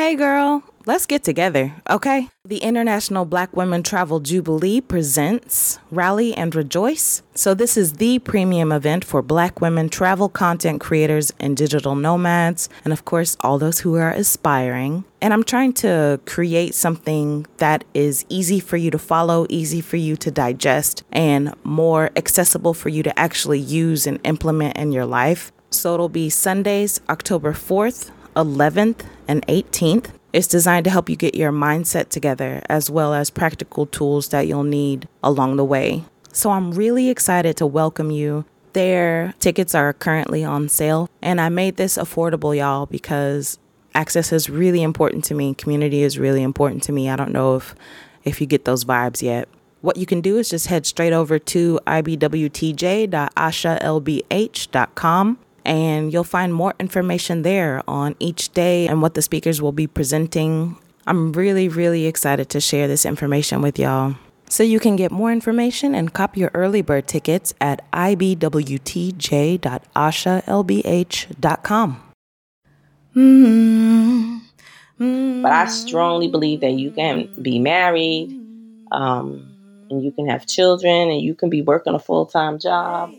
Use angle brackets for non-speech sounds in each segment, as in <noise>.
Hey, girl, let's get together, okay? The International Black Women Travel Jubilee presents Rally and Rejoice. So, this is the premium event for Black women travel content creators and digital nomads, and of course, all those who are aspiring. And I'm trying to create something that is easy for you to follow, easy for you to digest, and more accessible for you to actually use and implement in your life. So, it'll be Sundays, October 4th 11th and 18th. It's designed to help you get your mindset together as well as practical tools that you'll need along the way. So I'm really excited to welcome you. Their tickets are currently on sale, and I made this affordable, y'all, because access is really important to me. Community is really important to me. I don't know if if you get those vibes yet. What you can do is just head straight over to ibwtj.ashalbh.com and you'll find more information there on each day and what the speakers will be presenting. I'm really, really excited to share this information with y'all. So you can get more information and copy your early bird tickets at ibwtj.ashalbh.com. Mm-hmm. But I strongly believe that you can be married, um, and you can have children, and you can be working a full time job,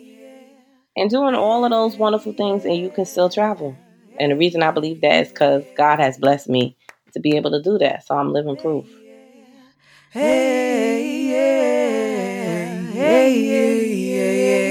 and doing all of those wonderful things, and you can still travel. And the reason I believe that is because God has blessed me to be able to do that. So I'm living proof. Hey, yeah, hey, yeah, yeah,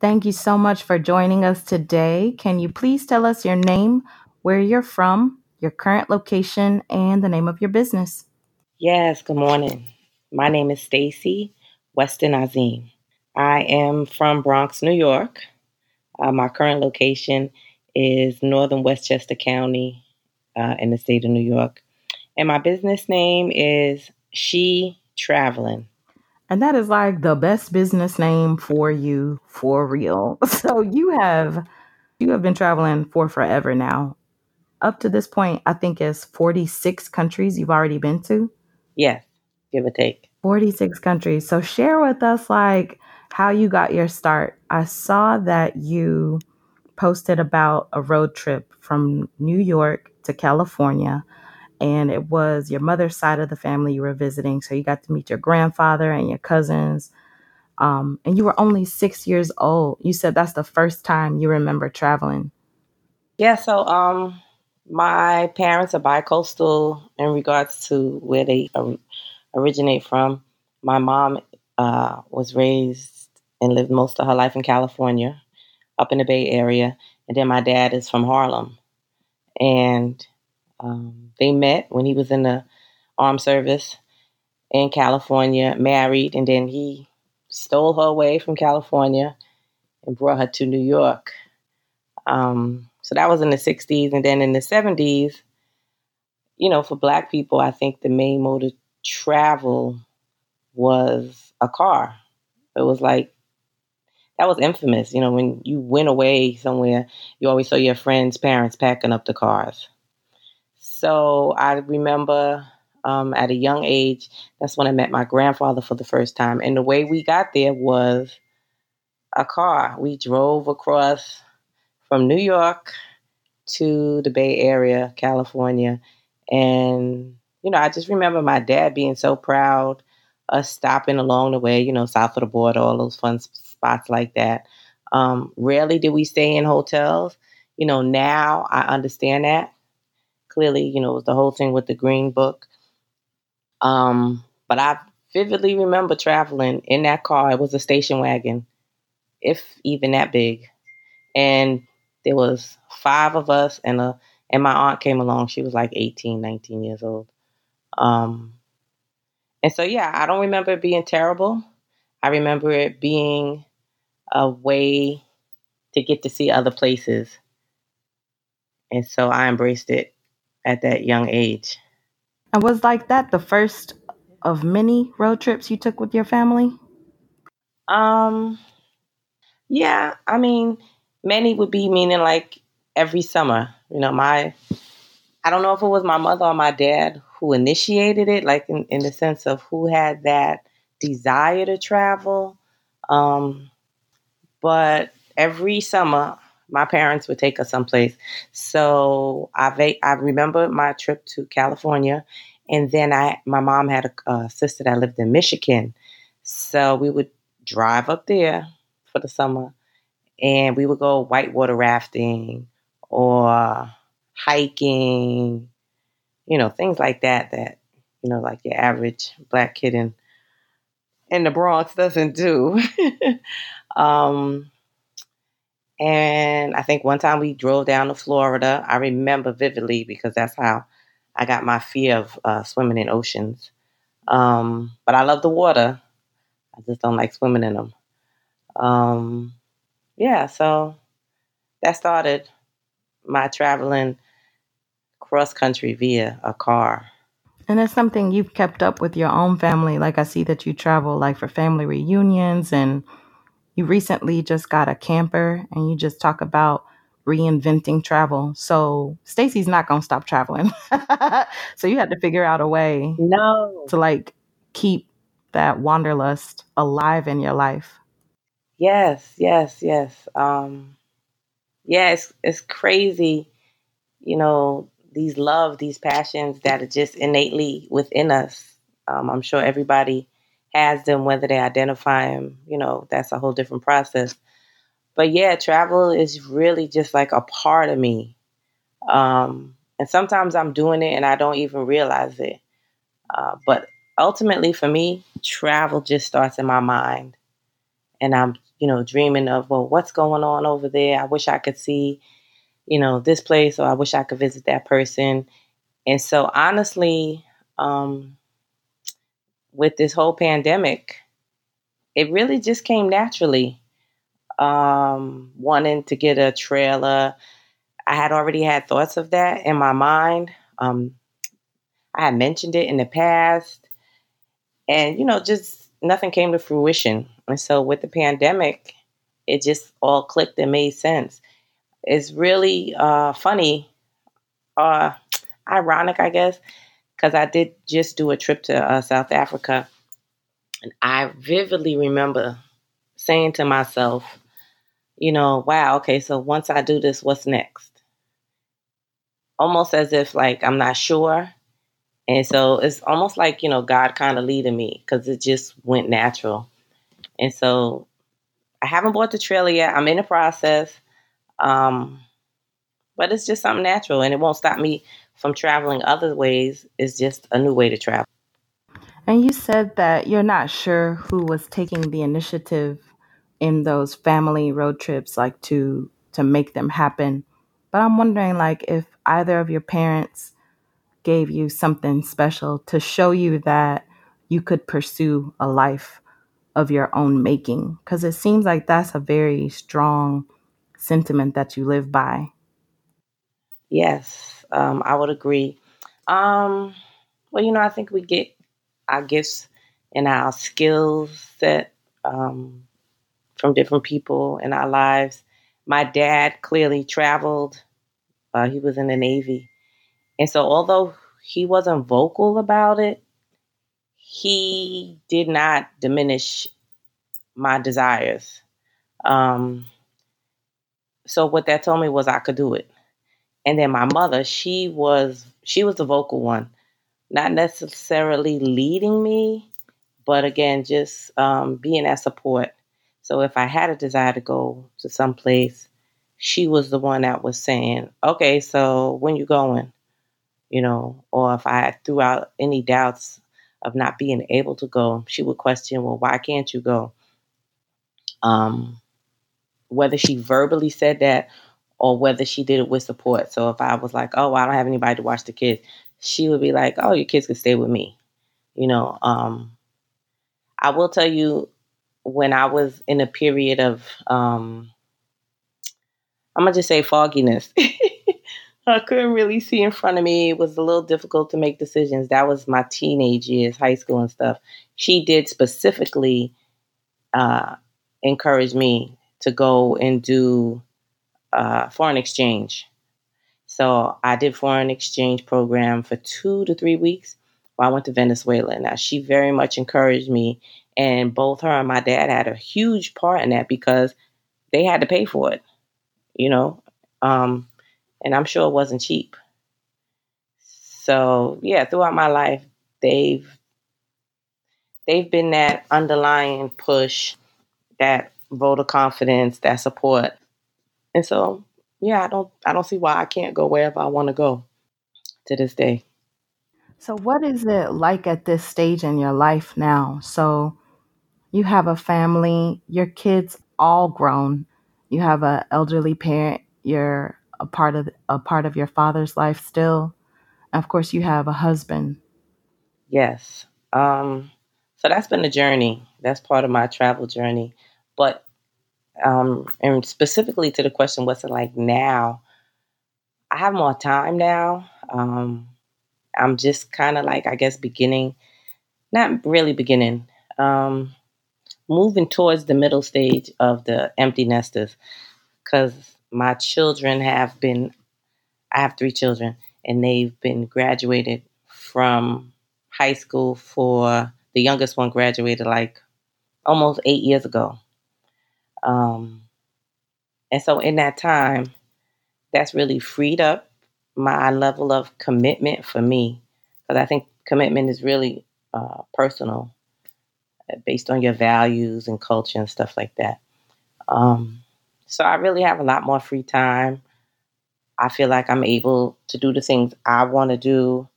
Thank you so much for joining us today. Can you please tell us your name, where you're from, your current location, and the name of your business? Yes, good morning. My name is Stacy Weston Azim. I am from Bronx, New York. Uh, my current location is Northern Westchester County uh, in the state of New York. And my business name is She Traveling. And that is like the best business name for you for real. <laughs> So you have you have been traveling for forever now. Up to this point, I think it's 46 countries you've already been to. Yes, give or take. 46 countries. So share with us like how you got your start. I saw that you posted about a road trip from New York to California and it was your mother's side of the family you were visiting. So you got to meet your grandfather and your cousins. Um, and you were only six years old. You said that's the first time you remember traveling. Yeah. So, um, my parents are bicoastal in regards to where they originate from. My mom uh, was raised and lived most of her life in California, up in the Bay Area, and then my dad is from Harlem. And um, they met when he was in the armed service in California, married, and then he stole her away from California and brought her to New York. Um, so that was in the 60s. And then in the 70s, you know, for black people, I think the main mode of travel was a car. It was like, that was infamous. You know, when you went away somewhere, you always saw your friends' parents packing up the cars. So I remember um, at a young age, that's when I met my grandfather for the first time. And the way we got there was a car. We drove across from New York to the Bay Area, California. And, you know, I just remember my dad being so proud, us stopping along the way, you know, south of the border, all those fun spots like that. Um, rarely did we stay in hotels. You know, now I understand that clearly, you know, it was the whole thing with the Green Book. Um, but I vividly remember traveling in that car. It was a station wagon, if even that big. And there was five of us and a and my aunt came along. She was like 18, 19 years old. Um, and so yeah, I don't remember it being terrible. I remember it being a way to get to see other places. And so I embraced it at that young age. And was like that the first of many road trips you took with your family? Um yeah, I mean, many would be meaning like every summer. You know, my I don't know if it was my mother or my dad who initiated it, like in, in the sense of who had that desire to travel. Um, but every summer, my parents would take us someplace. So I I remember my trip to California, and then I my mom had a, a sister that lived in Michigan, so we would drive up there for the summer, and we would go whitewater rafting or hiking, you know, things like that. That you know, like your average black kid in in the Bronx doesn't do. <laughs> um, and I think one time we drove down to Florida. I remember vividly because that's how I got my fear of uh, swimming in oceans. Um, but I love the water. I just don't like swimming in them. Um, yeah, so that started my traveling cross country via a car. And it's something you've kept up with your own family. Like I see that you travel like for family reunions and you recently just got a camper and you just talk about reinventing travel. So Stacy's not going to stop traveling. <laughs> so you had to figure out a way no to like keep that wanderlust alive in your life. Yes, yes, yes. Um yeah, it's it's crazy, you know, these love, these passions that are just innately within us. Um, I'm sure everybody has them, whether they identify them, you know, that's a whole different process. But yeah, travel is really just like a part of me. Um, and sometimes I'm doing it and I don't even realize it. Uh, but ultimately, for me, travel just starts in my mind. And I'm, you know, dreaming of, well, what's going on over there? I wish I could see, you know, this place or I wish I could visit that person. And so, honestly, um, with this whole pandemic, it really just came naturally. Um, wanting to get a trailer. I had already had thoughts of that in my mind. Um, I had mentioned it in the past, and you know, just nothing came to fruition. And so, with the pandemic, it just all clicked and made sense. It's really uh, funny, uh, ironic, I guess, because I did just do a trip to uh, South Africa. And I vividly remember saying to myself, you know, wow, okay, so once I do this, what's next? Almost as if like I'm not sure. And so it's almost like, you know, God kind of leading me because it just went natural. And so I haven't bought the trailer yet. I'm in the process. Um, but it's just something natural and it won't stop me from traveling other ways is just a new way to travel. And you said that you're not sure who was taking the initiative in those family road trips like to to make them happen. But I'm wondering like if either of your parents gave you something special to show you that you could pursue a life of your own making because it seems like that's a very strong sentiment that you live by. Yes, um, I would agree. Um, well, you know, I think we get our gifts and our skills set um, from different people in our lives. My dad clearly traveled. Uh, he was in the Navy. And so, although he wasn't vocal about it, he did not diminish my desires. Um, so, what that told me was I could do it. And then my mother, she was she was the vocal one, not necessarily leading me, but again, just um, being that support. So if I had a desire to go to some place, she was the one that was saying, "Okay, so when you going?" You know, or if I threw out any doubts of not being able to go, she would question, "Well, why can't you go?" Um, whether she verbally said that or whether she did it with support. So if I was like, oh, I don't have anybody to watch the kids, she would be like, oh, your kids can stay with me. You know, um, I will tell you when I was in a period of um, I'm gonna just say fogginess. <laughs> I couldn't really see in front of me. It was a little difficult to make decisions. That was my teenage years, high school and stuff. She did specifically uh, encourage me to go and do uh, foreign exchange. So I did foreign exchange program for two to three weeks while I went to Venezuela. Now she very much encouraged me, and both her and my dad had a huge part in that because they had to pay for it, you know, um, and I'm sure it wasn't cheap. So yeah, throughout my life, they've they've been that underlying push, that vote of confidence, that support, and so yeah, I don't I don't see why I can't go wherever I want to go to this day. So, what is it like at this stage in your life now? So, you have a family, your kids all grown, you have an elderly parent, you're a part of a part of your father's life still. And of course, you have a husband. Yes. Um, so that's been a journey. That's part of my travel journey. But um, and specifically to the question, what's it like now? I have more time now. Um, I'm just kind of like, I guess, beginning, not really beginning, um, moving towards the middle stage of the empty nesters because my children have been, I have three children, and they've been graduated from high school for the youngest one graduated like almost eight years ago. Um, and so in that time, that's really freed up my level of commitment for me. Because I think commitment is really uh, personal, uh, based on your values and culture and stuff like that. Um, so I really have a lot more free time. I feel like I'm able to do the things I want to do.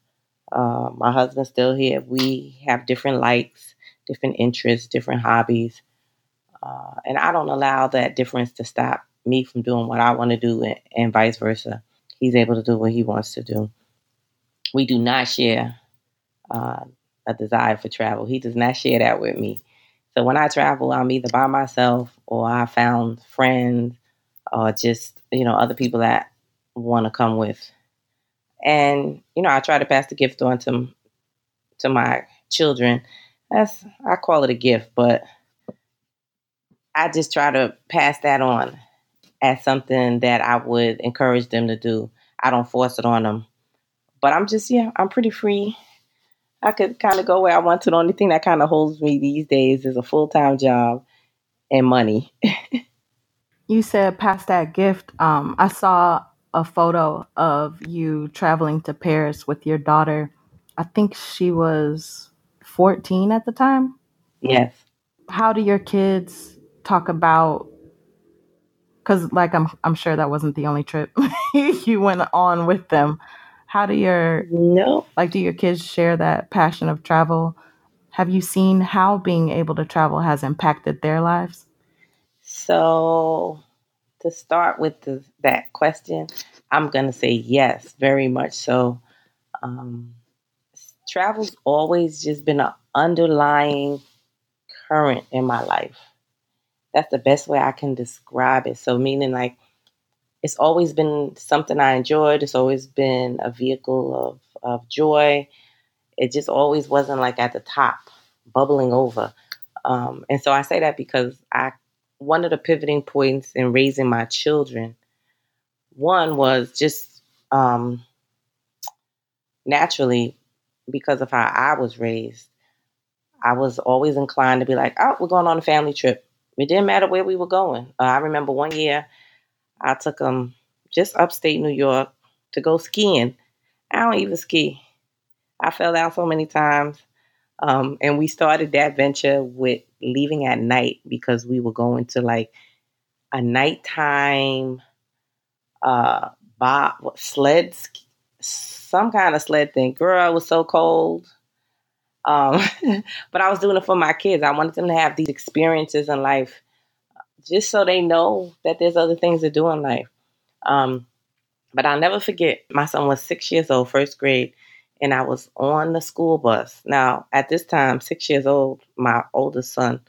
Uh, my husband's still here. We have different likes, different interests, different hobbies. Uh, and I don't allow that difference to stop me from doing what I want to do and, and vice versa. He's able to do what he wants to do. We do not share uh, a desire for travel. He does not share that with me. So when I travel, I'm either by myself or I found friends or just, you know, other people that want to come with. And, you know, I try to pass the gift on to, to my children. That's, I call it a gift, but I just try to pass that on as something that I would encourage them to do. I don't force it on them. But I'm just, yeah, I'm pretty free. I could kind of go where I want to. The only thing that kind of holds me these days is a full time job and money. <laughs> you said pass that gift. Um, I saw a photo of you traveling to Paris with your daughter. I think she was 14 at the time. Yes. How do your kids talk about because like I'm I'm sure that wasn't the only trip <laughs> you went on with them. How do your no like do your kids share that passion of travel? Have you seen how being able to travel has impacted their lives? So to start with the, that question, I'm going to say yes, very much so. Um, travel's always just been an underlying current in my life that's the best way I can describe it. So, meaning like it's always been something I enjoyed. It's always been a vehicle of, of joy. It just always wasn't like at the top, bubbling over. Um, and so I say that because I one of the pivoting points in raising my children, one was just um, naturally because of how I was raised. I was always inclined to be like, "Oh, we're going on a family trip." It didn't matter where we were going. Uh, I remember one year I took them just upstate New York to go skiing. I don't even ski. I fell down so many times. Um, and we started that venture with leaving at night because we were going to like a nighttime uh, bob, sled, some kind of sled thing. Girl, it was so cold. Um, <laughs> but I was doing it for my kids. I wanted them to have these experiences in life just so they know that there's other things to do in life. Um, but I'll never forget, my son was six years old, first grade, and I was on the school bus. Now, at this time, six years old, my oldest son,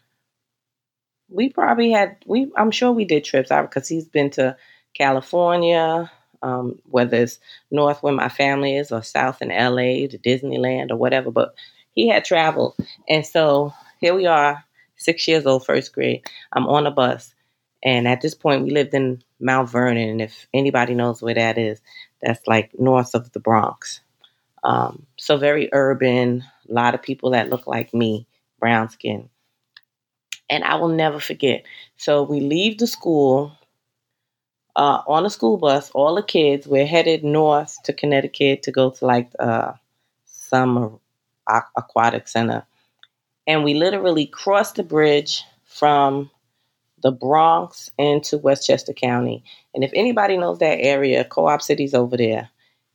we probably had, we I'm sure we did trips out because he's been to California, um, whether it's north where my family is or south in LA to Disneyland or whatever. But he had traveled. And so here we are, six years old, first grade. I'm on a bus. And at this point, we lived in Mount Vernon. And if anybody knows where that is, that's like north of the Bronx. Um, so very urban, a lot of people that look like me, brown skin. And I will never forget. So we leave the school uh, on a school bus, all the kids, we're headed north to Connecticut to go to like uh, some aquatic center. And we literally crossed the bridge from the Bronx into Westchester County. And if anybody knows that area, Co op City's over there.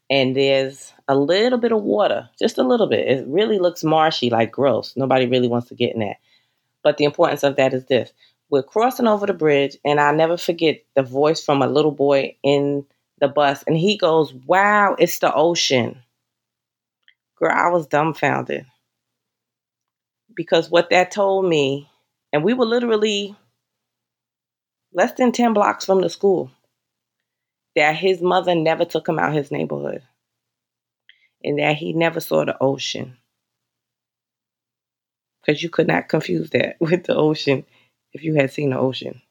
And there's a little bit of water, just a little bit. It really looks marshy, like gross. Nobody really wants to get in that. But the importance of that is this we're crossing over the bridge, and I'll never forget the voice from a little boy in the bus. And he goes, Wow, it's the ocean. Girl, I was dumbfounded. Because what that told me, and we were literally less than 10 blocks from the school, that his mother never took him out his neighborhood and that he never saw the ocean. Because you could not confuse that <laughs> with the ocean if you had seen the ocean.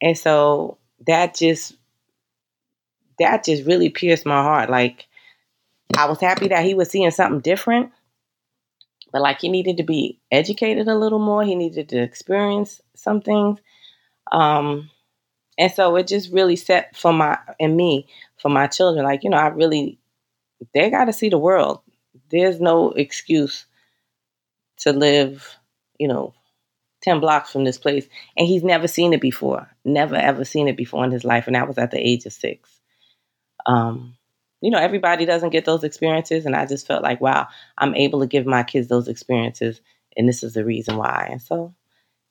And so that just that just really pierced my heart. Like I was happy that he was seeing something different, but like he needed to be educated a little more. He needed to experience some things. Um, and so it just really set for my and me for my children. Like you know, I really they got to see the world. There's no excuse to live, you know, 10 blocks from this place. And he's never seen it before, never ever seen it before in his life. And that was at the age of six. Um, you know, everybody doesn't get those experiences. And I just felt like, wow, I'm able to give my kids those experiences. And this is the reason why. And so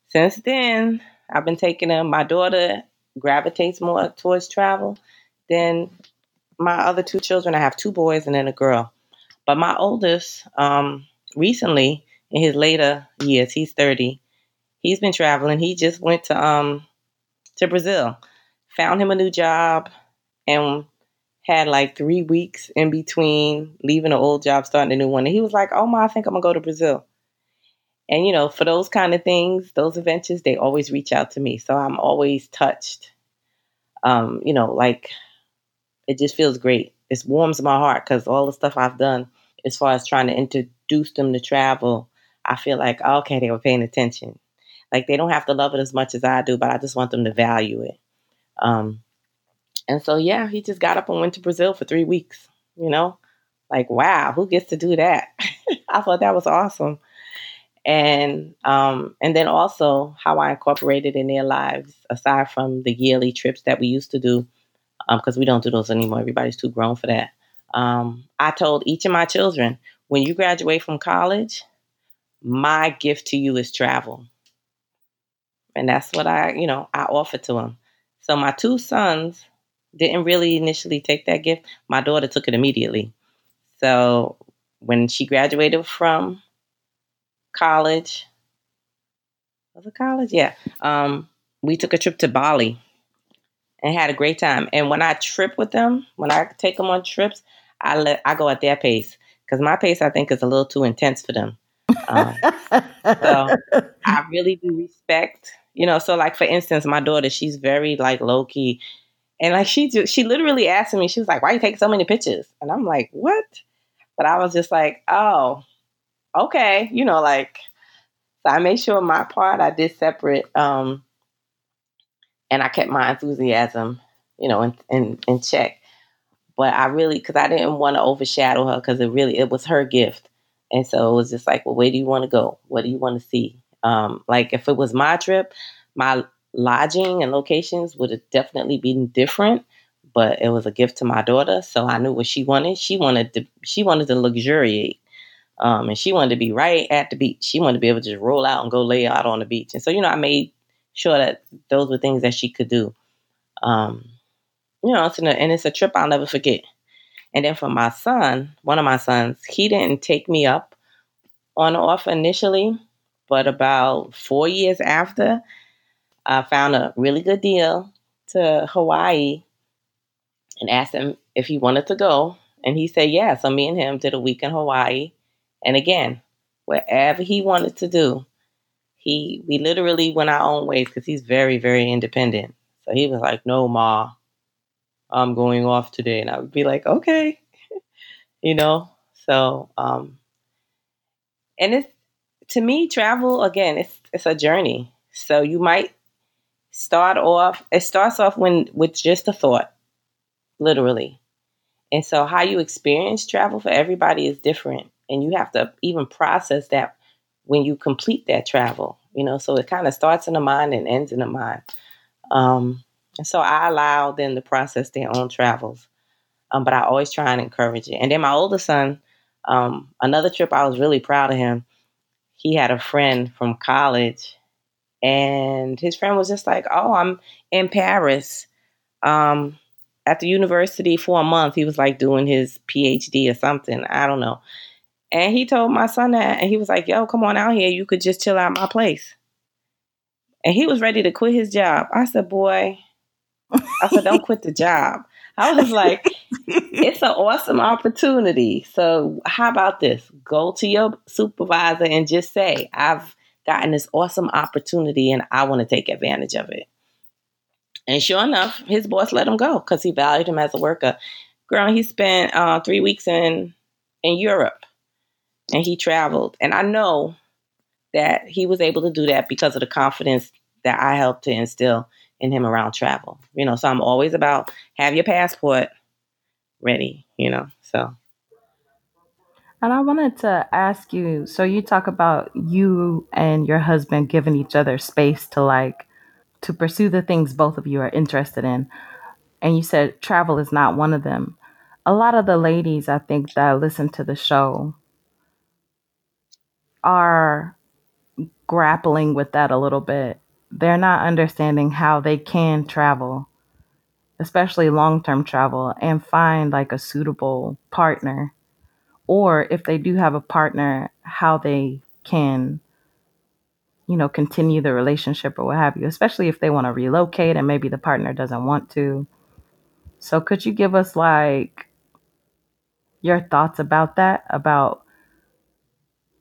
since then, I've been taking them. My daughter gravitates more towards travel than my other two children. I have two boys and then a girl. But my oldest, um, recently, in his later years, he's 30, he's been traveling. He just went to um to Brazil, found him a new job, and had like three weeks in between leaving an old job, starting a new one. And he was like, "Oh my, I think I'm gonna go to Brazil." And you know, for those kind of things, those adventures, they always reach out to me. So I'm always touched. Um, you know, like it just feels great. It warms my heart because all the stuff I've done as far as trying to introduce them to travel, I feel like okay, they were paying attention. Like they don't have to love it as much as I do, but I just want them to value it. Um, and so yeah, he just got up and went to Brazil for three weeks. You know, like wow, who gets to do that? <laughs> I thought that was awesome. And um, and then also how I incorporated in their lives, aside from the yearly trips that we used to do, because um, we don't do those anymore. Everybody's too grown for that. Um, I told each of my children, when you graduate from college, my gift to you is travel. And that's what I, you know, I offered to them. So my two sons didn't really initially take that gift. My daughter took it immediately. So when she graduated from college, was it college? Yeah. Um, we took a trip to Bali and had a great time. And when I trip with them, when I take them on trips, I let I go at their pace because my pace I think is a little too intense for them. Um, so I really do respect you know so like for instance my daughter she's very like low key and like she just, she literally asked me she was like why you take so many pictures? And i'm like what? But i was just like oh okay you know like so i made sure my part i did separate um and i kept my enthusiasm you know in in, in check. But i really because i didn't want to overshadow her because it really it was her gift. And so it was just like well where do you want to go? What do you want to see? Um, like if it was my trip, my lodging and locations would have definitely been different. But it was a gift to my daughter, so I knew what she wanted. She wanted to she wanted to luxuriate. Um, and she wanted to be right at the beach. She wanted to be able to just roll out and go lay out on the beach. And so, you know, I made sure that those were things that she could do. Um, you know, it's a, and it's a trip I'll never forget. And then for my son, one of my sons, he didn't take me up on offer initially, but about four years after, I found a really good deal to Hawaii and asked him if he wanted to go. And he said, yeah. So me and him did a week in Hawaii. And again, whatever he wanted to do, he we literally went our own ways because he's very, very independent. So he was like, no, Ma, I'm going off today. And I would be like, okay, <laughs> you know? So, um, and it's, to me, travel, again, it's, it's a journey. So you might start off, it starts off when with just a thought, literally. And so how you experience travel for everybody is different. And you have to even process that when you complete that travel, you know, so it kind of starts in the mind and ends in the mind. Um, and so I allow them to process their own travels. Um, but I always try and encourage it. And then my older son, um, another trip I was really proud of him. He had a friend from college, and his friend was just like, "Oh, I'm in Paris um, at the university for a month." He was like doing his PhD or something. I don't know. And he told my son that, and he was like, "Yo, come on out here. You could just chill out my place." And he was ready to quit his job. I said, "Boy, I said, don't quit the job. I was like, it's an awesome opportunity. So, how about this? Go to your supervisor and just say, I've gotten this awesome opportunity and I want to take advantage of it. And sure enough, his boss let him go because he valued him as a worker. Girl, he spent uh, three weeks in in Europe and he traveled. And I know that he was able to do that because of the confidence that I helped to instill in him around travel. You know, so I'm always about have your passport ready, you know. So and I wanted to ask you so you talk about you and your husband giving each other space to like to pursue the things both of you are interested in. And you said travel is not one of them. A lot of the ladies I think that listen to the show are grappling with that a little bit they're not understanding how they can travel, especially long term travel, and find like a suitable partner. Or if they do have a partner, how they can, you know, continue the relationship or what have you, especially if they want to relocate and maybe the partner doesn't want to. So, could you give us like your thoughts about that? About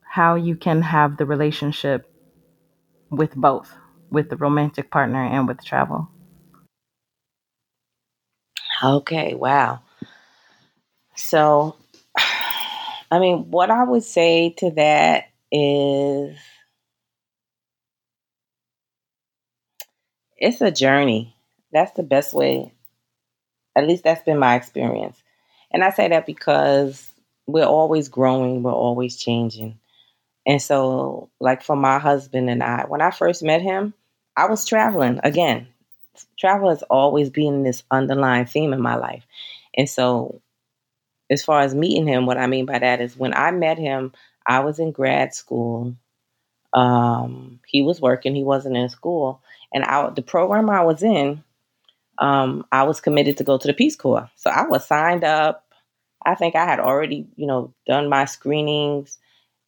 how you can have the relationship with both? with the romantic partner and with travel. Okay, wow. So, I mean, what I would say to that is it's a journey. That's the best way. At least that's been my experience. And I say that because we're always growing, we're always changing. And so, like for my husband and I, when I first met him, I was traveling again. Travel has always been this underlying theme in my life. And so, as far as meeting him, what I mean by that is when I met him, I was in grad school. Um, he was working, he wasn't in school. And I, the program I was in, um, I was committed to go to the Peace Corps. So I was signed up. I think I had already, you know, done my screenings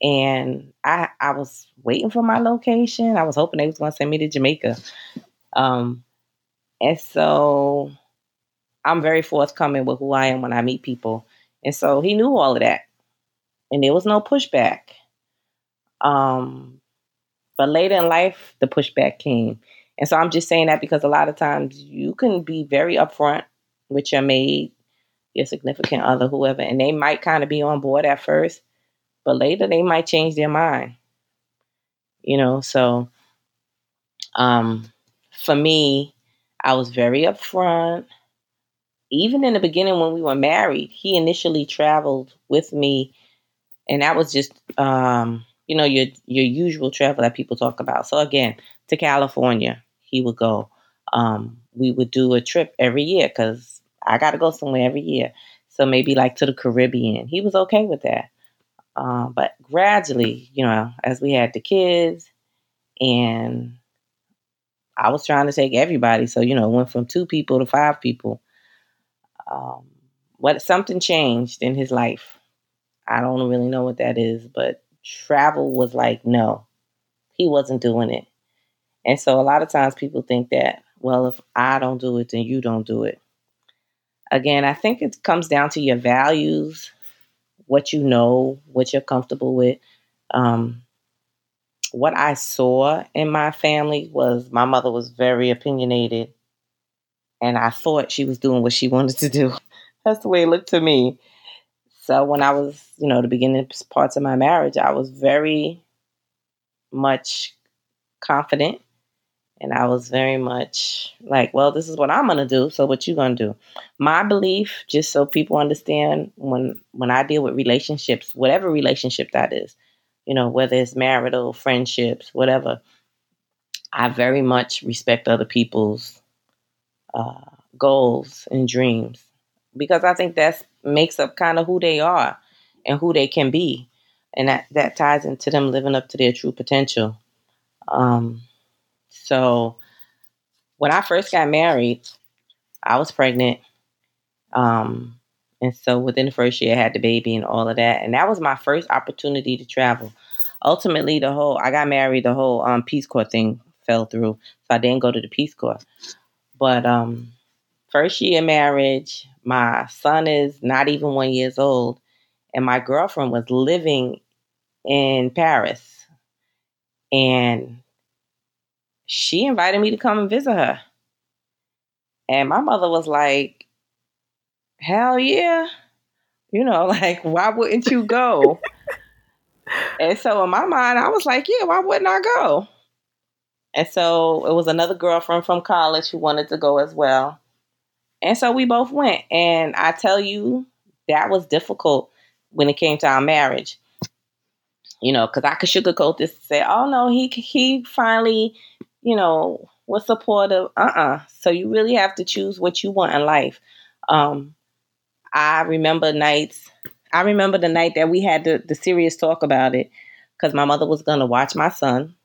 and I I was waiting for my location. I was hoping they was going to send me to Jamaica. Um, and so I'm very forthcoming with who I am when I meet people. And so he knew all of that. And there was no pushback. Um, but later in life, the pushback came. And so I'm just saying that because a lot of times you can be very upfront with your maid, your significant other, whoever, and they might kind of be on board at first but later they might change their mind. You know, so um, for me, I was very upfront. Even in the beginning when we were married, he initially traveled with me, and that was just um, you know your your usual travel that people talk about. So again, to California, he would go. Um, we would do a trip every year because I got to go somewhere every year. So maybe like to the Caribbean. He was okay with that. Um, but gradually, you know, as we had the kids and I was trying to take everybody. So, you know, went from two people to five people. Um, what something changed in his life. I don't really know what that is, but travel was like, no, he wasn't doing it. And so a lot of times people think that, well, if I don't do it, then you don't do it. Again, I think it comes down to your values, what you know, what you're comfortable with. Um, what I saw in my family was my mother was very opinionated, and I thought she was doing what she wanted to do. <laughs> That's the way it looked to me. So when I was, you know, the beginning parts of my marriage, I was very much confident and I was very much like, well, this is what I'm gonna do. So what you gonna do? My belief, just so people understand, when when I deal with relationships, whatever relationship that is, you know, whether it's marital, friendships, whatever, I very much respect other people's uh, goals and dreams because I think that makes up kind of who they are and who they can be, and that that ties into them living up to their true potential. Um, so when I first got married, I was pregnant. Um, and so within the first year, I had the baby and all of that. And that was my first opportunity to travel. Ultimately, the whole, I got married, the whole um, Peace Corps thing fell through. So I didn't go to the Peace Corps. But um, first year marriage, my son is not even one years old. And my girlfriend was living in Paris. And she invited me to come and visit her. And my mother was like, hell yeah. You know, <laughs> like, why wouldn't you go? <laughs> and so in my mind, I was like, yeah, why wouldn't I go? And so it was another girlfriend from college who wanted to go as well. And so we both went. And I tell you, that was difficult when it came to our marriage. You know, because I could sugarcoat this and say, oh no, he he finally you know, was supportive. Uh uh-uh. uh So you really have to choose what you want in life. Um, I remember nights. I remember the night that we had the, the serious talk about it because my mother was going to watch my son.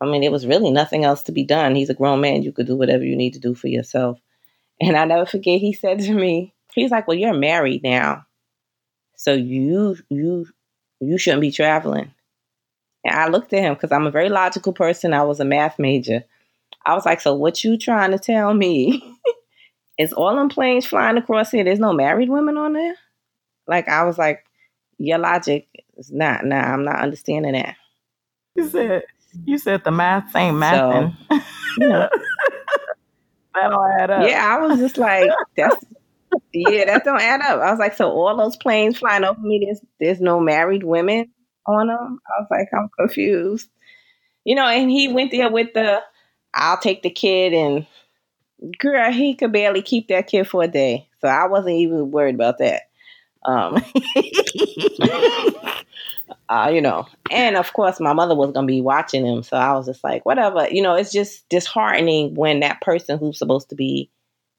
I mean, it was really nothing else to be done. He's a grown man. You could do whatever you need to do for yourself. And I never forget, he said to me, he's like, well, you're married now. So you, you, you shouldn't be traveling. And I looked at him because I'm a very logical person. I was a math major. I was like, so what you trying to tell me? <laughs> is all them planes flying across here? There's no married women on there? Like I was like, your logic is not. Nah, I'm not understanding that. You said you said the math ain't mathing. So, you know, that don't add up. Yeah, I was just like, that's yeah, that don't add up. I was like, so all those planes flying over me, there's there's no married women on them. I was like, I'm confused. You know, and he went there with the I'll take the kid and girl, he could barely keep that kid for a day. So I wasn't even worried about that. Um <laughs> uh, you know, and of course my mother was gonna be watching him, so I was just like, whatever. You know, it's just disheartening when that person who's supposed to be,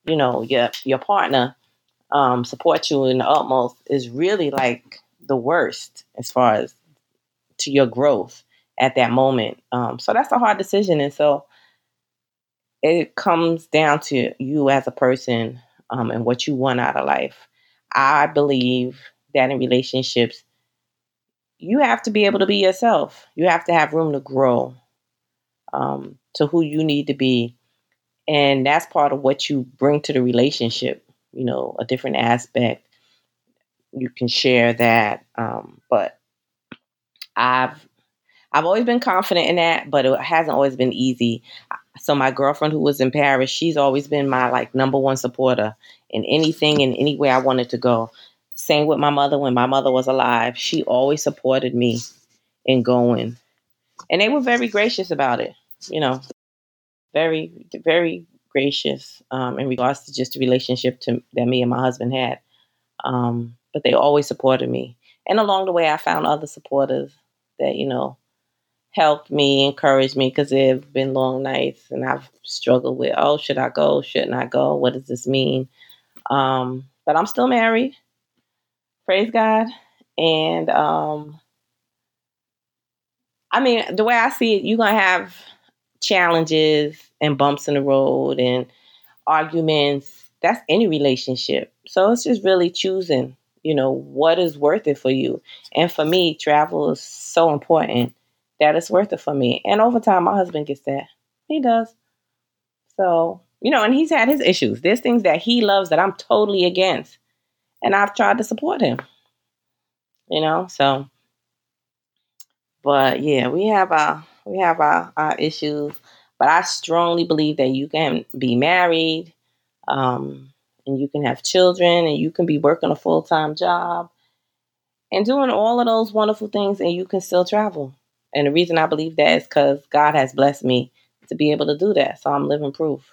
you know, your your partner, um, support you in the utmost is really like the worst as far as to your growth at that moment. Um, so that's a hard decision. And so it comes down to you as a person um, and what you want out of life. I believe that in relationships, you have to be able to be yourself. You have to have room to grow um, to who you need to be. And that's part of what you bring to the relationship, you know, a different aspect. You can share that. Um, but I've I've always been confident in that, but it hasn't always been easy. So my girlfriend who was in Paris, she's always been my like number one supporter in anything and anywhere I wanted to go. Same with my mother when my mother was alive. She always supported me in going. And they were very gracious about it, you know. Very, very gracious um, in regards to just the relationship to, that me and my husband had. Um, but they always supported me. And along the way, I found other supporters that, you know, helped me, encouraged me because it have been long nights and I've struggled with, oh, should I go? Shouldn't I go? What does this mean? Um, but I'm still married. Praise God. And um, I mean, the way I see it, you're going to have challenges and bumps in the road and arguments. That's any relationship. So it's just really choosing you know, what is worth it for you? And for me, travel is so important that it's worth it for me. And over time, my husband gets that. He does. So, you know, and he's had his issues. There's things that he loves that I'm totally against. And I've tried to support him. You know, so but yeah, we have our we have our, our issues. But I strongly believe that you can be married, um, and you can have children, and you can be working a full time job, and doing all of those wonderful things, and you can still travel. And the reason I believe that is because God has blessed me to be able to do that. So I'm living proof.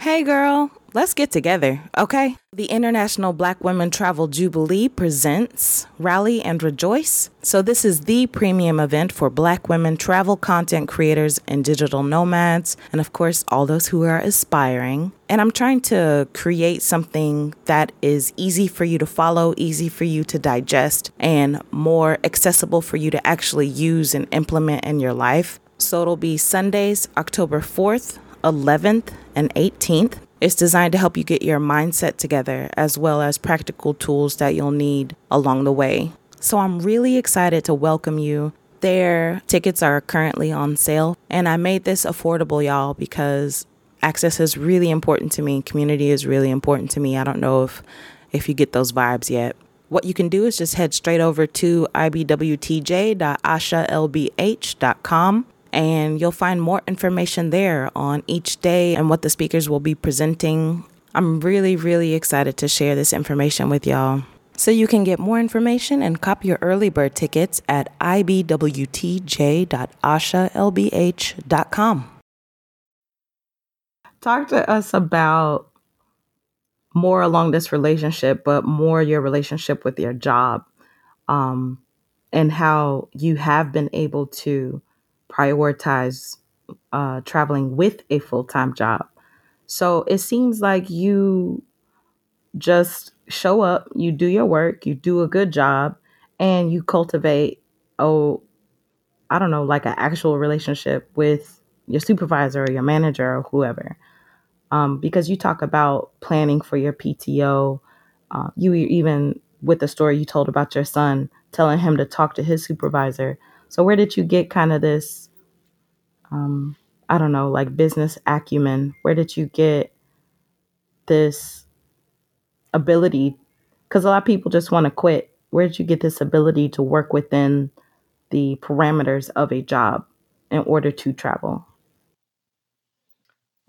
Hey girl, let's get together, okay? The International Black Women Travel Jubilee presents Rally and Rejoice. So, this is the premium event for Black women travel content creators and digital nomads, and of course, all those who are aspiring. And I'm trying to create something that is easy for you to follow, easy for you to digest, and more accessible for you to actually use and implement in your life. So, it'll be Sundays, October 4th 11th and 18th. It's designed to help you get your mindset together as well as practical tools that you'll need along the way. So I'm really excited to welcome you. Their tickets are currently on sale, and I made this affordable, y'all, because access is really important to me. Community is really important to me. I don't know if if you get those vibes yet. What you can do is just head straight over to ibwtj.ashalbh.com and you'll find more information there on each day and what the speakers will be presenting. I'm really, really excited to share this information with y'all. So you can get more information and copy your early bird tickets at ibwtj.ashalbh.com. Talk to us about more along this relationship, but more your relationship with your job um, and how you have been able to prioritize uh, traveling with a full time job. So it seems like you just show up, you do your work, you do a good job, and you cultivate, oh, I don't know, like an actual relationship with your supervisor or your manager or whoever. Um, because you talk about planning for your PTO. Uh, you even, with the story you told about your son, telling him to talk to his supervisor. So, where did you get kind of this um, I don't know, like business acumen? Where did you get this ability? Because a lot of people just want to quit. Where did you get this ability to work within the parameters of a job in order to travel?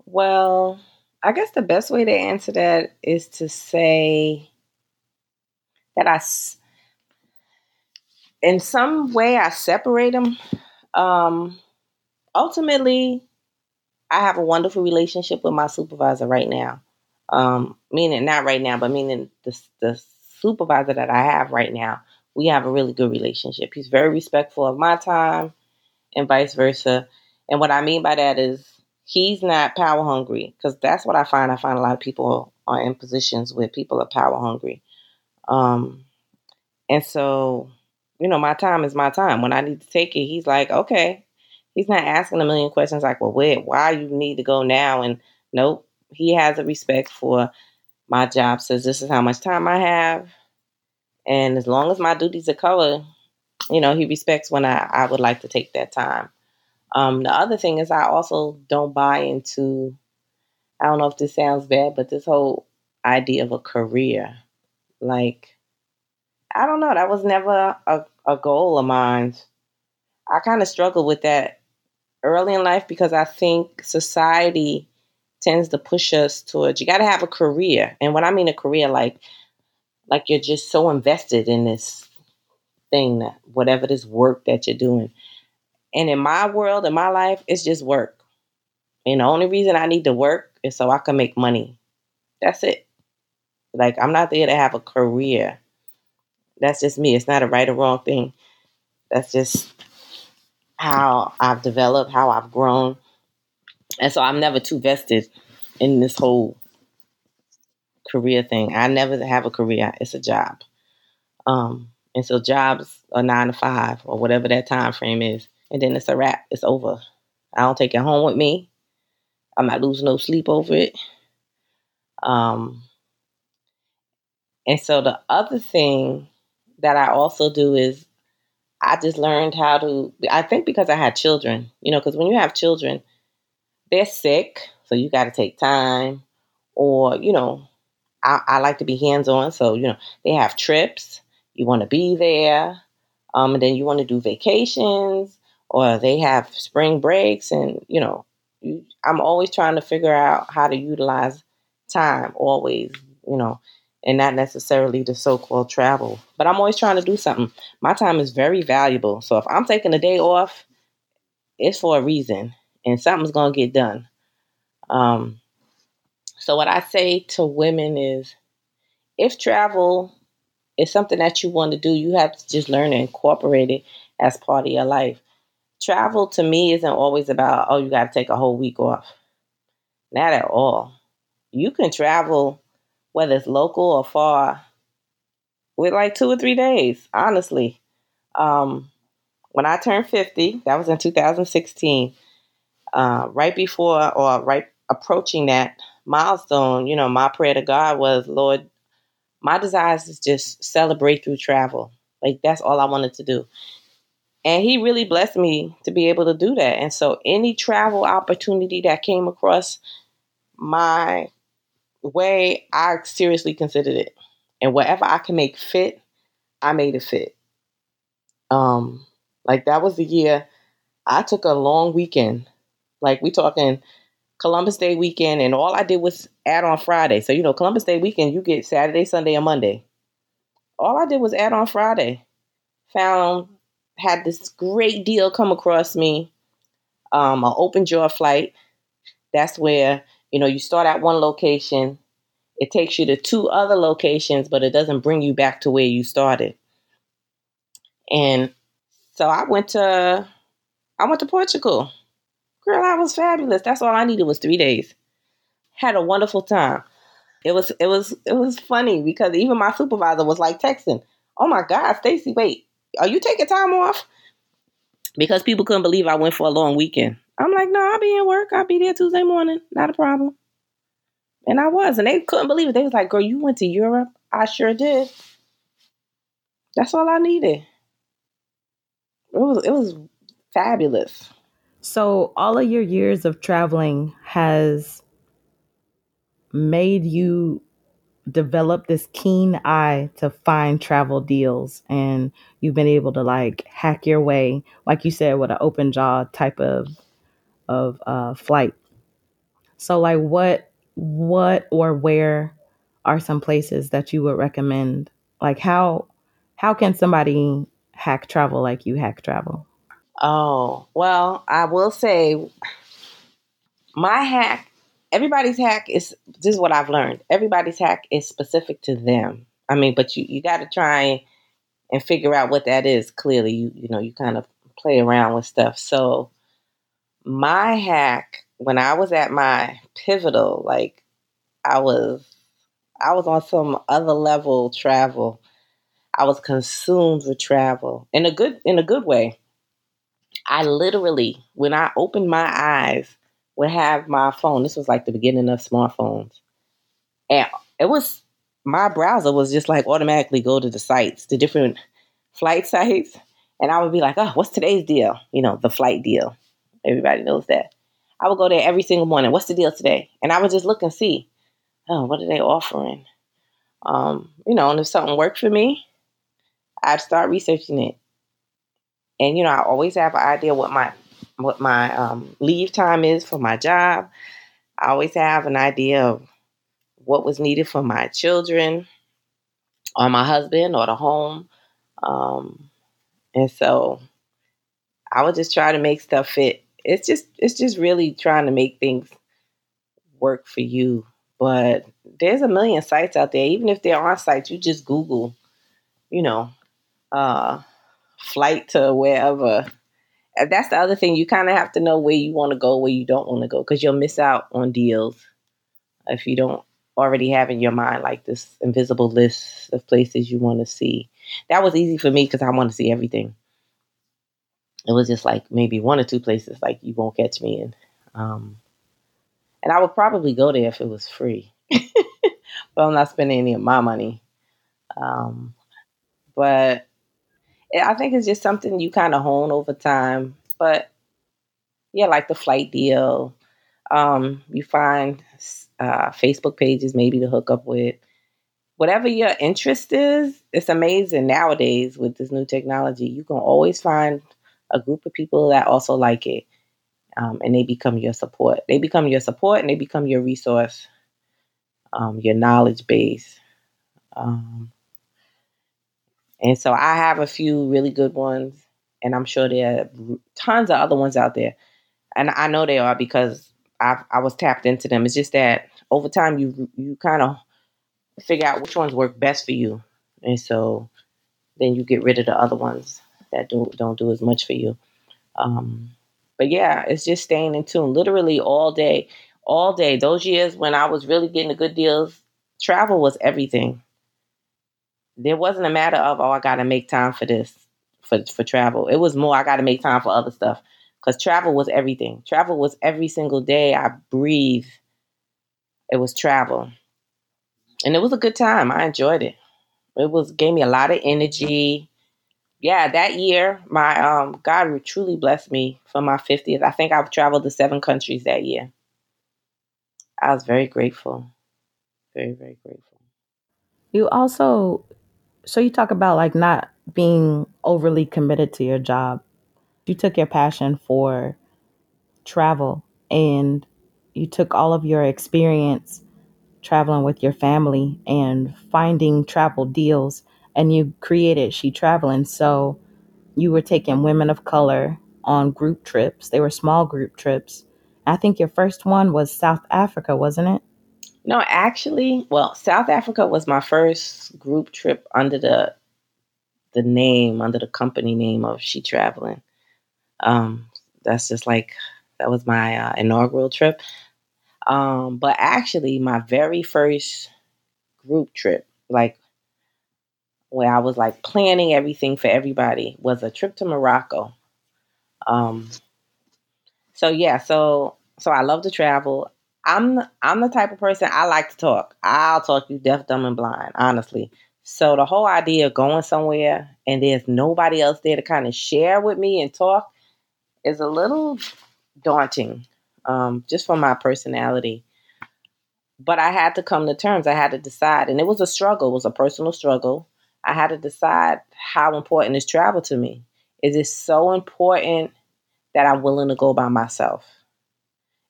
Well, I guess the best way to answer that is to say that I, in some way, I separate them. Um, ultimately, I have a wonderful relationship with my supervisor right now. Um, meaning not right now, but meaning the the supervisor that I have right now. We have a really good relationship. He's very respectful of my time, and vice versa. And what I mean by that is he's not power hungry because that's what I find. I find a lot of people are in positions where people are power hungry. Um, and so, you know, my time is my time. When I need to take it, he's like, okay, he's not asking a million questions like, well, where, why you need to go now? And nope, he has a respect for my job. Says this is how much time I have, and as long as my duties are covered, you know, he respects when I, I would like to take that time. Um, the other thing is I also don't buy into. I don't know if this sounds bad, but this whole idea of a career, like, I don't know, that was never a, a goal of mine. I kind of struggled with that early in life because I think society tends to push us towards you got to have a career. And when I mean a career, like like you're just so invested in this thing, that whatever this work that you're doing. And in my world, in my life, it's just work. And the only reason I need to work is so I can make money. That's it. Like I'm not there to have a career. That's just me. It's not a right or wrong thing. That's just how I've developed, how I've grown. And so I'm never too vested in this whole career thing. I never have a career, it's a job. Um, and so jobs are nine to five or whatever that time frame is. And then it's a wrap, it's over. I don't take it home with me. I'm not losing no sleep over it. Um, and so the other thing that I also do is I just learned how to, I think because I had children, you know, because when you have children, they're sick, so you got to take time. Or, you know, I, I like to be hands on. So, you know, they have trips. You want to be there. Um, and then you want to do vacations or they have spring breaks. And, you know, you, I'm always trying to figure out how to utilize time, always, you know, and not necessarily the so called travel. But I'm always trying to do something. My time is very valuable. So if I'm taking a day off, it's for a reason and something's going to get done. Um, so, what I say to women is if travel is something that you want to do, you have to just learn to incorporate it as part of your life. Travel to me isn't always about, oh, you got to take a whole week off. Not at all. You can travel, whether it's local or far, with like two or three days, honestly. Um, when I turned 50, that was in 2016, uh, right before or right approaching that milestone, you know, my prayer to God was, Lord, my desire is just celebrate through travel. Like that's all I wanted to do. And he really blessed me to be able to do that. And so any travel opportunity that came across my way, I seriously considered it. And whatever I can make fit, I made it fit. Um, like that was the year I took a long weekend. Like we talking Columbus Day weekend, and all I did was add on Friday. So, you know, Columbus Day weekend, you get Saturday, Sunday, and Monday. All I did was add on Friday. Found, had this great deal come across me, um, an open jaw flight. That's where, you know, you start at one location, it takes you to two other locations, but it doesn't bring you back to where you started. And so I went to I went to Portugal. Girl, I was fabulous. That's all I needed was three days. Had a wonderful time. It was it was it was funny because even my supervisor was like texting, "Oh my God, Stacy, wait, are you taking time off?" Because people couldn't believe I went for a long weekend. I'm like, no, I'll be in work. I'll be there Tuesday morning. Not a problem. And I was, and they couldn't believe it. They was like, "Girl, you went to Europe?" I sure did. That's all I needed. It was it was fabulous. So, all of your years of traveling has made you develop this keen eye to find travel deals and you've been able to like hack your way like you said with an open jaw type of of uh flight so like what what or where are some places that you would recommend like how how can somebody hack travel like you hack travel Oh, well, I will say my hack, everybody's hack is this is what I've learned. Everybody's hack is specific to them. I mean, but you, you got to try and figure out what that is. Clearly, you you know, you kind of play around with stuff. So my hack when I was at my pivotal, like I was I was on some other level travel. I was consumed with travel in a good in a good way. I literally, when I opened my eyes, would have my phone. This was like the beginning of smartphones. And it was my browser was just like automatically go to the sites, the different flight <laughs> sites. And I would be like, oh, what's today's deal? You know, the flight deal. Everybody knows that. I would go there every single morning. What's the deal today? And I would just look and see, oh, what are they offering? Um, you know, and if something worked for me, I'd start researching it and you know I always have an idea what my what my um, leave time is for my job. I always have an idea of what was needed for my children, or my husband, or the home, um, and so I would just try to make stuff fit. It's just it's just really trying to make things work for you. But there's a million sites out there. Even if there aren't sites, you just Google, you know, uh, flight to wherever. And that's the other thing. You kind of have to know where you want to go, where you don't want to go, because you'll miss out on deals if you don't already have in your mind like this invisible list of places you want to see. That was easy for me because I want to see everything. It was just like maybe one or two places like you won't catch me in. Um, and I would probably go there if it was free. <laughs> but I'm not spending any of my money. Um, but I think it's just something you kind of hone over time. But yeah, like the flight deal. Um, you find uh, Facebook pages maybe to hook up with. Whatever your interest is, it's amazing nowadays with this new technology. You can always find a group of people that also like it, um, and they become your support. They become your support, and they become your resource, um, your knowledge base. Um, and so I have a few really good ones, and I'm sure there are tons of other ones out there. And I know they are because I I was tapped into them. It's just that over time you you kind of figure out which ones work best for you, and so then you get rid of the other ones that don't don't do as much for you. Um, but yeah, it's just staying in tune, literally all day, all day. Those years when I was really getting the good deals, travel was everything there wasn't a matter of oh I got to make time for this for for travel. It was more I got to make time for other stuff because travel was everything. Travel was every single day I breathe. It was travel, and it was a good time. I enjoyed it. It was gave me a lot of energy. Yeah, that year my um God truly blessed me for my 50th. I think I've traveled to seven countries that year. I was very grateful. Very, very grateful. You also so you talk about like not being overly committed to your job. You took your passion for travel and you took all of your experience traveling with your family and finding travel deals and you created She Traveling. So you were taking women of color on group trips. They were small group trips. I think your first one was South Africa, wasn't it? No, actually, well, South Africa was my first group trip under the the name, under the company name of She Traveling. Um, that's just like that was my uh, inaugural trip. Um, but actually, my very first group trip, like where I was like planning everything for everybody, was a trip to Morocco. Um, so yeah, so so I love to travel. I'm I'm the type of person I like to talk. I'll talk you deaf, dumb, and blind, honestly. So the whole idea of going somewhere and there's nobody else there to kind of share with me and talk is a little daunting, um, just for my personality. But I had to come to terms. I had to decide, and it was a struggle. It was a personal struggle. I had to decide how important is travel to me. Is it so important that I'm willing to go by myself?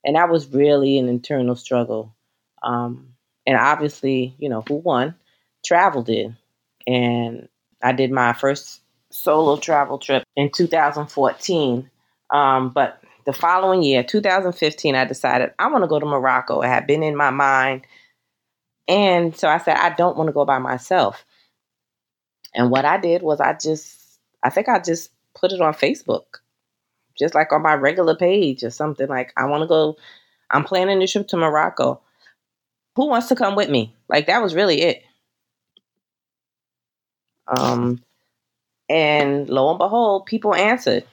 and that was really an internal struggle. Um, and obviously, you know, who won? Travel did, and I did my first solo travel trip in 2014. Um, but the following year, 2015, I decided I want to go to Morocco. It had been in my mind. And so I said, I don't want to go by myself. And what I did was I just, I think I just put it on Facebook just like on my regular page or something. Like, I want to go, I'm planning a trip to Morocco. Who wants to come with me? Like, that was really it. Um, and lo and behold, people answered.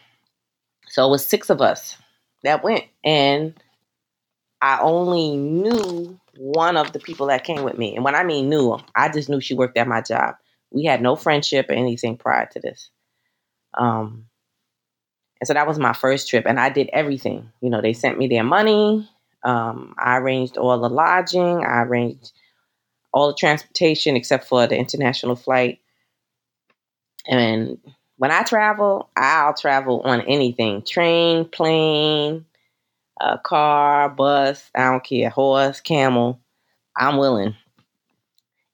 So it was six of us that went. And I only knew one of the people that came with me. And when I mean knew, I just knew she worked at my job. We had no friendship or anything prior to this. Um, and so that was my first trip, and I did everything. You know, they sent me their money. Um, I arranged all the lodging. I arranged all the transportation except for the international flight. And when I travel, I'll travel on anything train, plane, a car, bus, I don't care, horse, camel. I'm willing.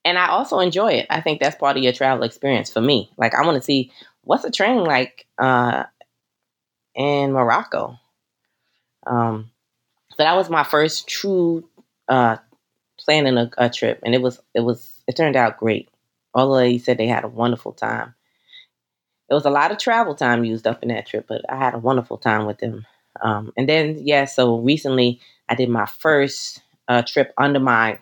And I also enjoy it. I think that's part of your travel experience for me. Like, I want to see what's a train like uh, in Morocco. Um, so that was my first true uh, planning a, a, trip, and it was it was it turned out great. All the ladies said they had a wonderful time. It was a lot of travel time used up in that trip, but I had a wonderful time with them. Um, and then yeah, so recently I did my first uh, trip under my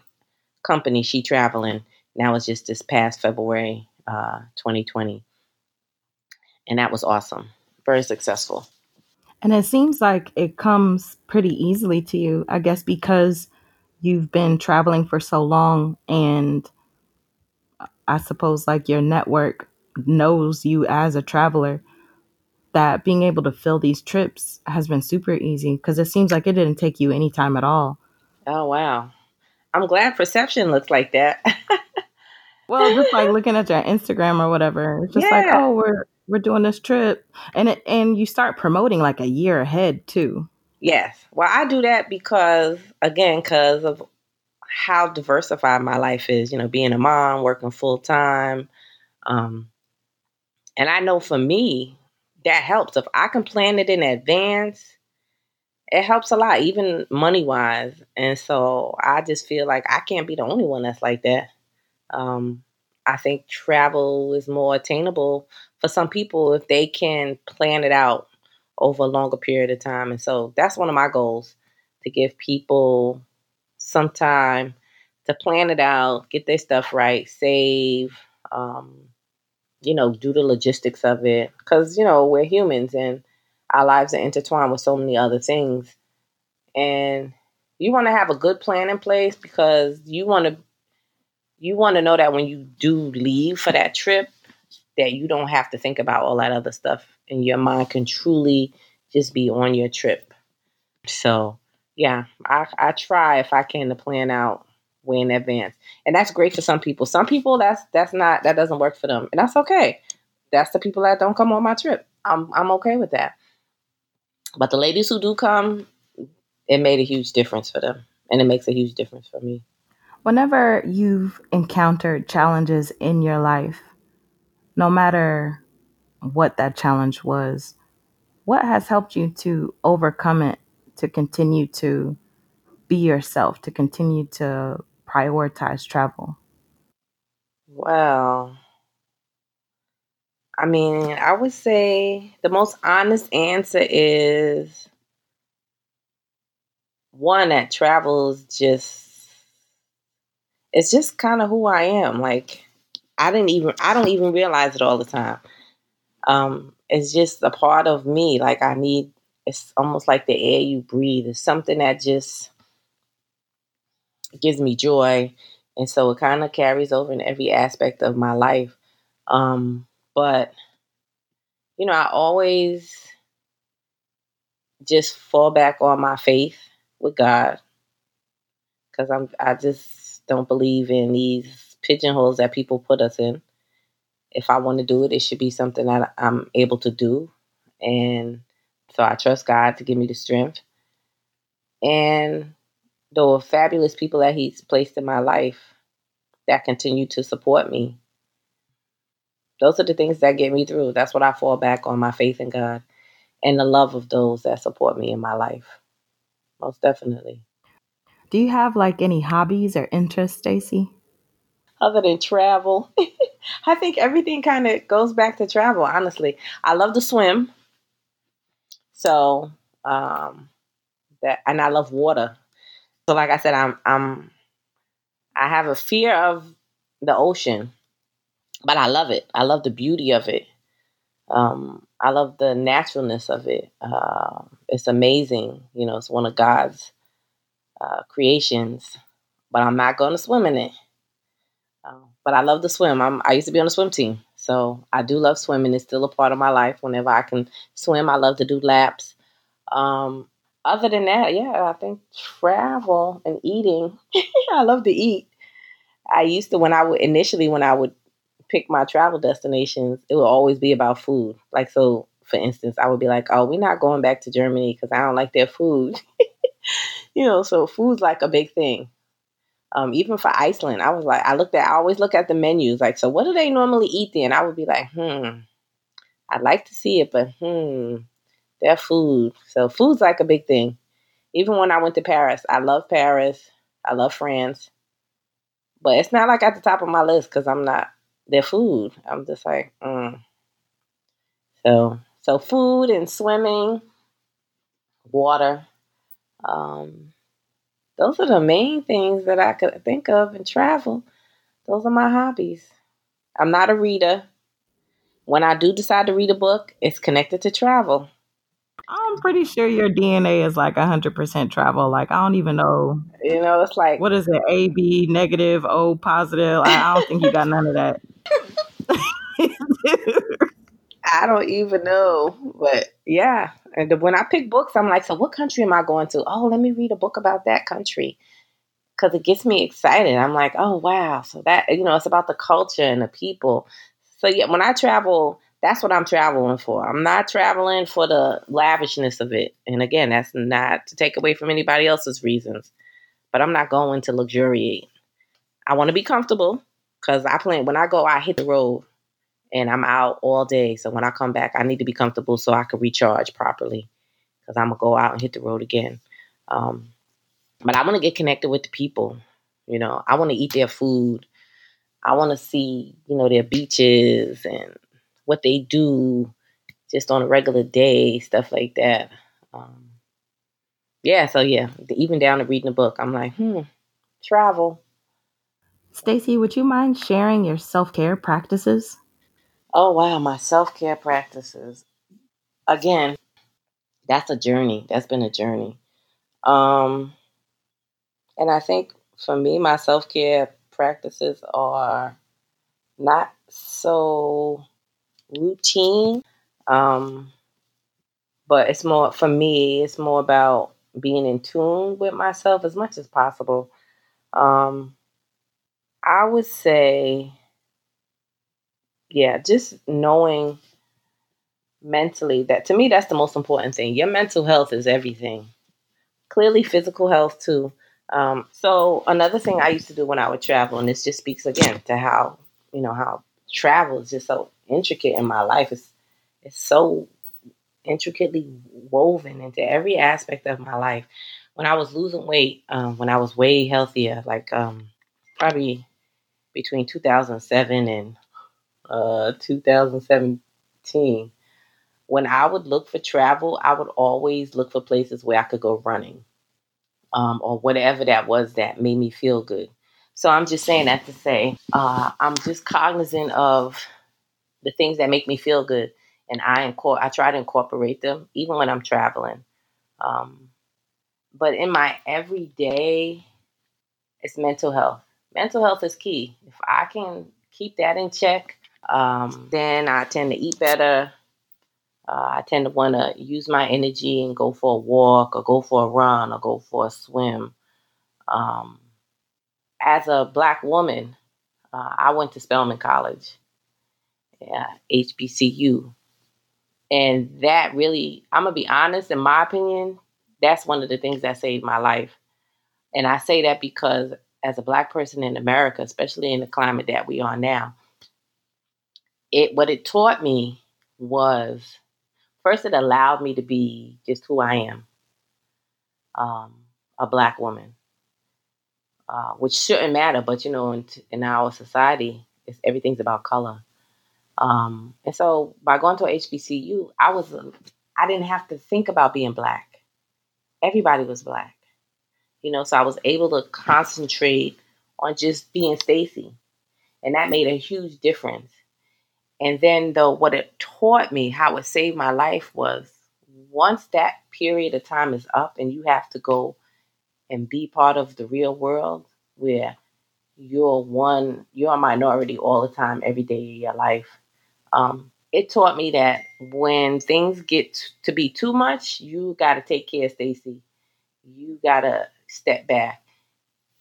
company, She Traveling. Now it's just this past February, uh, 2020, and that was awesome, very successful. And it seems like it comes pretty easily to you, I guess, because you've been traveling for so long and I suppose like your network knows you as a traveler. that being able to fill these trips has been super easy because it seems like it didn't take you any time at all. Oh wow. I'm glad perception looks like that. <laughs> well, just like looking at your Instagram or whatever, it's just yeah. like, oh, we're we're doing this trip, and it, and you start promoting like a year ahead too. Yes, well, I do that because again, because of how diversified my life is. You know, being a mom, working full time, um, and I know for me that helps if I can plan it in advance it helps a lot, even money wise. And so I just feel like I can't be the only one that's like that. Um, I think travel is more attainable for some people if they can plan it out over a longer period of time. And so that's one of my goals to give people some time to plan it out, get their stuff right, save, um, you know, do the logistics of it. Because, you know, we're humans and our lives are intertwined with so many other things. And you want to have a good plan in place because you want to you want to know that when you do leave for that trip that you don't have to think about all that other stuff and your mind can truly just be on your trip. So, yeah, I I try if I can to plan out way in advance. And that's great for some people. Some people that's that's not that doesn't work for them. And that's okay. That's the people that don't come on my trip. I'm I'm okay with that. But the ladies who do come, it made a huge difference for them. And it makes a huge difference for me. Whenever you've encountered challenges in your life, no matter what that challenge was, what has helped you to overcome it, to continue to be yourself, to continue to prioritize travel? Well, I mean, I would say the most honest answer is one that travels just it's just kind of who I am. Like I didn't even I don't even realize it all the time. Um, it's just a part of me. Like I need it's almost like the air you breathe. It's something that just gives me joy. And so it kind of carries over in every aspect of my life. Um, but, you know, I always just fall back on my faith with God because I'm I just don't believe in these pigeonholes that people put us in. If I want to do it, it should be something that I'm able to do, and so I trust God to give me the strength. And the fabulous people that He's placed in my life that continue to support me those are the things that get me through. That's what I fall back on my faith in God and the love of those that support me in my life. Most definitely. Do you have like any hobbies or interests, Stacy? Other than travel, <laughs> I think everything kind of goes back to travel. Honestly, I love to swim, so um, that and I love water. So, like I said, I'm I'm I have a fear of the ocean, but I love it. I love the beauty of it. Um, I love the naturalness of it. Uh, it's amazing. You know, it's one of God's uh, creations, but I'm not going to swim in it. Uh, but I love to swim. I'm, I used to be on the swim team, so I do love swimming. It's still a part of my life. Whenever I can swim, I love to do laps. Um, other than that, yeah, I think travel and eating. <laughs> I love to eat. I used to when I would initially when I would pick my travel destinations, it would always be about food. Like, so for instance, I would be like, oh, we're not going back to Germany because I don't like their food. <laughs> you know, so food's like a big thing. Um, even for Iceland, I was like, I looked at, I always look at the menus, like, so what do they normally eat there? And I would be like, hmm, I'd like to see it, but hmm, their food. So food's like a big thing. Even when I went to Paris, I love Paris, I love France, but it's not like at the top of my list because I'm not their food. I'm just like, mm. so so food and swimming, water. Um, those are the main things that I could think of in travel. Those are my hobbies. I'm not a reader. When I do decide to read a book, it's connected to travel. I'm pretty sure your DNA is like 100% travel. Like, I don't even know. You know, it's like. What is it? A, B, negative, O, positive. I, I don't think you got none of that. <laughs> <laughs> I don't even know. But yeah. And when I pick books, I'm like, so what country am I going to? Oh, let me read a book about that country. Because it gets me excited. I'm like, oh, wow. So that, you know, it's about the culture and the people. So yeah, when I travel, that's what I'm traveling for. I'm not traveling for the lavishness of it. And again, that's not to take away from anybody else's reasons. But I'm not going to luxuriate. I want to be comfortable because I plan when I go, I hit the road and I'm out all day. So when I come back, I need to be comfortable so I can recharge properly because I'm gonna go out and hit the road again. Um, but I want to get connected with the people. You know, I want to eat their food. I want to see, you know, their beaches and what they do just on a regular day, stuff like that. Um, yeah, so yeah, even down to reading a book, I'm like, hmm, travel. Stacy, would you mind sharing your self care practices? Oh, wow. My self care practices. Again, that's a journey. That's been a journey. Um, and I think for me, my self care practices are not so routine. Um, but it's more, for me, it's more about being in tune with myself as much as possible. Um, I would say yeah, just knowing mentally that to me that's the most important thing. Your mental health is everything. Clearly, physical health too. Um, so another thing I used to do when I would travel, and this just speaks again to how you know how travel is just so intricate in my life. It's it's so intricately woven into every aspect of my life. When I was losing weight, um, when I was way healthier, like um, probably between 2007 and uh, 2017, when I would look for travel, I would always look for places where I could go running um, or whatever that was that made me feel good. So I'm just saying that to say uh, I'm just cognizant of the things that make me feel good, and I incor- I try to incorporate them even when I'm traveling. Um, but in my everyday, it's mental health. Mental health is key. If I can keep that in check, um, then I tend to eat better. Uh, I tend to want to use my energy and go for a walk or go for a run or go for a swim. Um, as a black woman, uh, I went to Spelman College, yeah, HBCU. And that really, I'm going to be honest, in my opinion, that's one of the things that saved my life. And I say that because as a black person in America, especially in the climate that we are now, it what it taught me was first it allowed me to be just who I am, um, a black woman, uh, which shouldn't matter, but you know, in, in our society, everything's about color. Um, and so by going to HBCU, I was I didn't have to think about being black. Everybody was black, you know. So I was able to concentrate on just being Stacy, and that made a huge difference. And then, though, what it taught me, how it saved my life was once that period of time is up and you have to go and be part of the real world where you're one, you're a minority all the time, every day of your life. Um, it taught me that when things get to be too much, you got to take care, Stacy. You got to step back.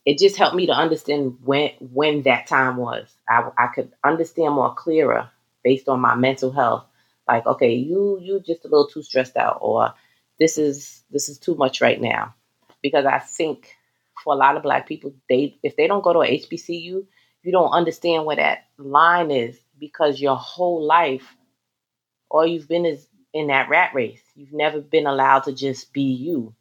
It just helped me to understand when when that time was. I, I could understand more clearer based on my mental health. Like, okay, you you just a little too stressed out, or this is this is too much right now. Because I think for a lot of black people, they if they don't go to a HBCU, you don't understand where that line is because your whole life, all you've been is in that rat race. You've never been allowed to just be you.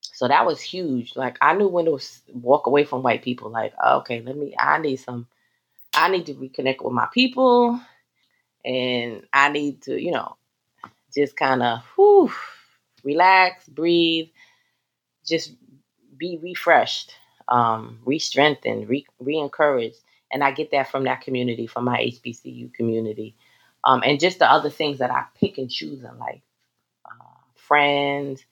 So that was huge. Like I knew when to walk away from white people. Like, okay, let me. I need some I need to reconnect with my people and I need to, you know, just kind of relax, breathe, just be refreshed, um, re-strengthened, re- re-encouraged. And I get that from that community, from my HBCU community. Um, and just the other things that I pick and choose in life. Uh, friends,